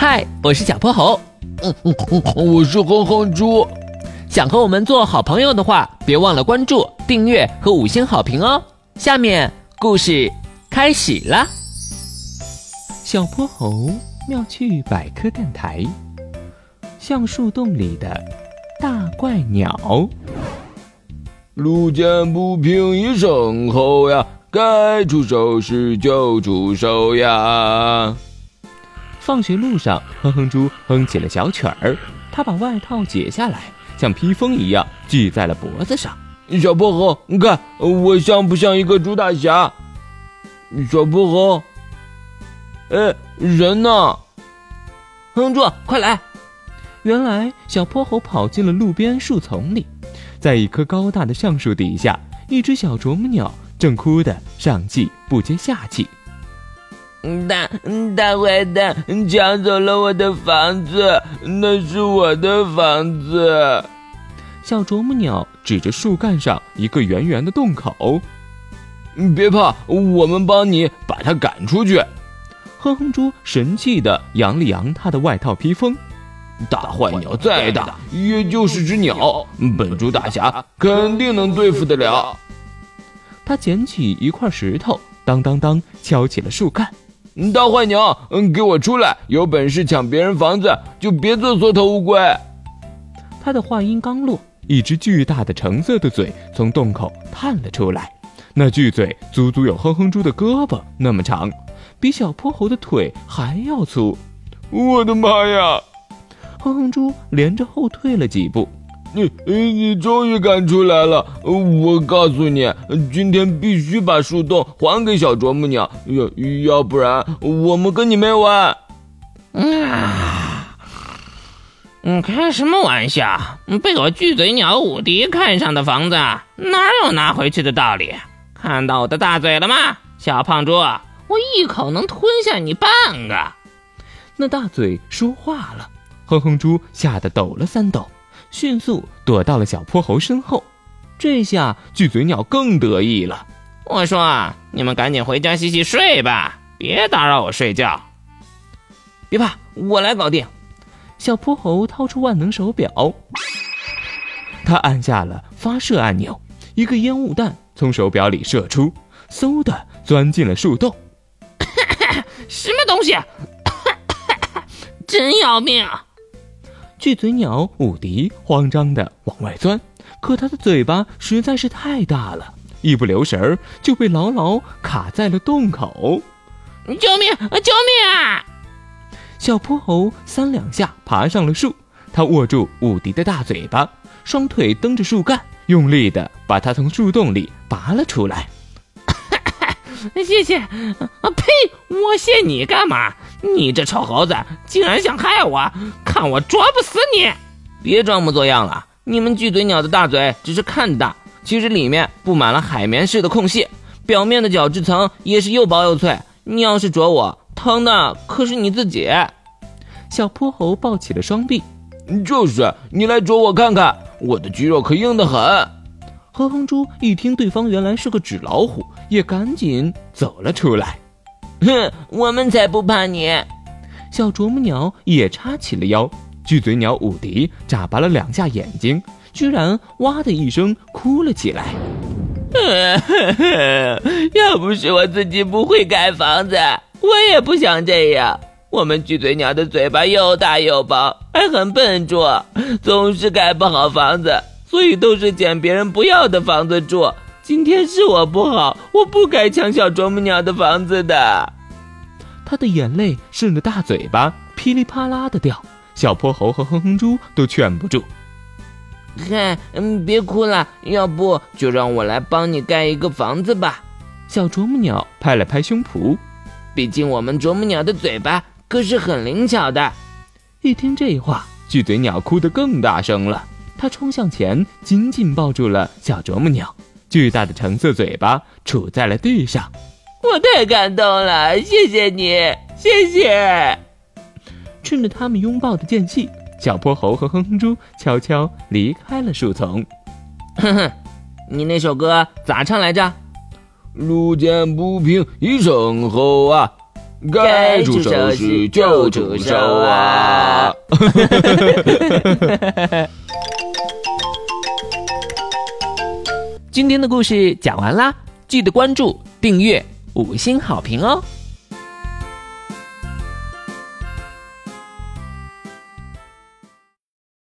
嗨，我是小泼猴。嗯嗯嗯，我是哼哼猪。想和我们做好朋友的话，别忘了关注、订阅和五星好评哦。下面故事开始了。小泼猴妙趣百科电台，橡树洞里的大怪鸟。路见不平一声吼呀，该出手时就出手呀。放学路上，哼哼猪哼起了小曲儿。他把外套解下来，像披风一样系在了脖子上。小泼猴，你看我像不像一个猪大侠？小泼猴，哎，人呢？哼哼猪，快来！原来小泼猴跑进了路边树丛里，在一棵高大的橡树底下，一只小啄木鸟正哭得上气不接下气。大大坏蛋抢走了我的房子，那是我的房子。小啄木鸟指着树干上一个圆圆的洞口：“别怕，我们帮你把它赶出去。”哼哼猪神气地扬了扬他的外套披风：“大坏鸟再大，也就是只鸟，本猪大侠肯定能对付得了。”他捡起一块石头，当当当敲起了树干。大坏鸟，嗯，给我出来！有本事抢别人房子，就别做缩头乌龟。他的话音刚落，一只巨大的橙色的嘴从洞口探了出来。那巨嘴足足有哼哼猪的胳膊那么长，比小泼猴的腿还要粗。我的妈呀！哼哼猪连着后退了几步。你你终于敢出来了！我告诉你，今天必须把树洞还给小啄木鸟，要要不然我们跟你没完！啊！嗯，开什么玩笑？被我巨嘴鸟五迪看上的房子，哪有拿回去的道理？看到我的大嘴了吗，小胖猪？我一口能吞下你半个！那大嘴说话了，哼哼猪吓得抖了三抖。迅速躲到了小泼猴身后，这下巨嘴鸟更得意了。我说：“你们赶紧回家洗洗睡吧，别打扰我睡觉。”别怕，我来搞定。小泼猴掏出万能手表，他按下了发射按钮，一个烟雾弹从手表里射出，嗖的钻进了树洞。什么东西？真要命！巨嘴鸟伍迪慌张地往外钻，可它的嘴巴实在是太大了，一不留神儿就被牢牢卡在了洞口。救命！救命啊！小泼猴三两下爬上了树，他握住伍迪的大嘴巴，双腿蹬着树干，用力地把它从树洞里拔了出来。谢谢！啊呸！我谢你干嘛？你这臭猴子，竟然想害我！看我啄不死你！别装模作样了。你们巨嘴鸟的大嘴只是看大，其实里面布满了海绵似的空隙，表面的角质层也是又薄又脆。你要是啄我，疼的可是你自己。小泼猴抱起了双臂，就是，你来啄我看看，我的肌肉可硬得很。哼哼猪一听对方原来是个纸老虎，也赶紧走了出来。哼，我们才不怕你！小啄木鸟也叉起了腰，巨嘴鸟伍迪眨巴了两下眼睛，居然哇的一声哭了起来。要不是我自己不会盖房子，我也不想这样。我们巨嘴鸟的嘴巴又大又薄，还很笨拙，总是盖不好房子，所以都是捡别人不要的房子住。今天是我不好，我不该抢小啄木鸟的房子的。他的眼泪顺着大嘴巴噼里啪啦的掉，小泼猴和哼哼猪都劝不住。嗨，嗯，别哭了，要不就让我来帮你盖一个房子吧。小啄木鸟拍了拍胸脯，毕竟我们啄木鸟的嘴巴可是很灵巧的。一听这话，巨嘴鸟哭得更大声了，它冲向前，紧紧抱住了小啄木鸟。巨大的橙色嘴巴杵在了地上，我太感动了，谢谢你，谢谢。趁着他们拥抱的间隙，小泼猴和哼哼猪悄悄离开了树丛。哼哼，你那首歌咋唱来着？路见不平一声吼啊，该出手时就出手啊！今天的故事讲完啦，记得关注、订阅、五星好评哦！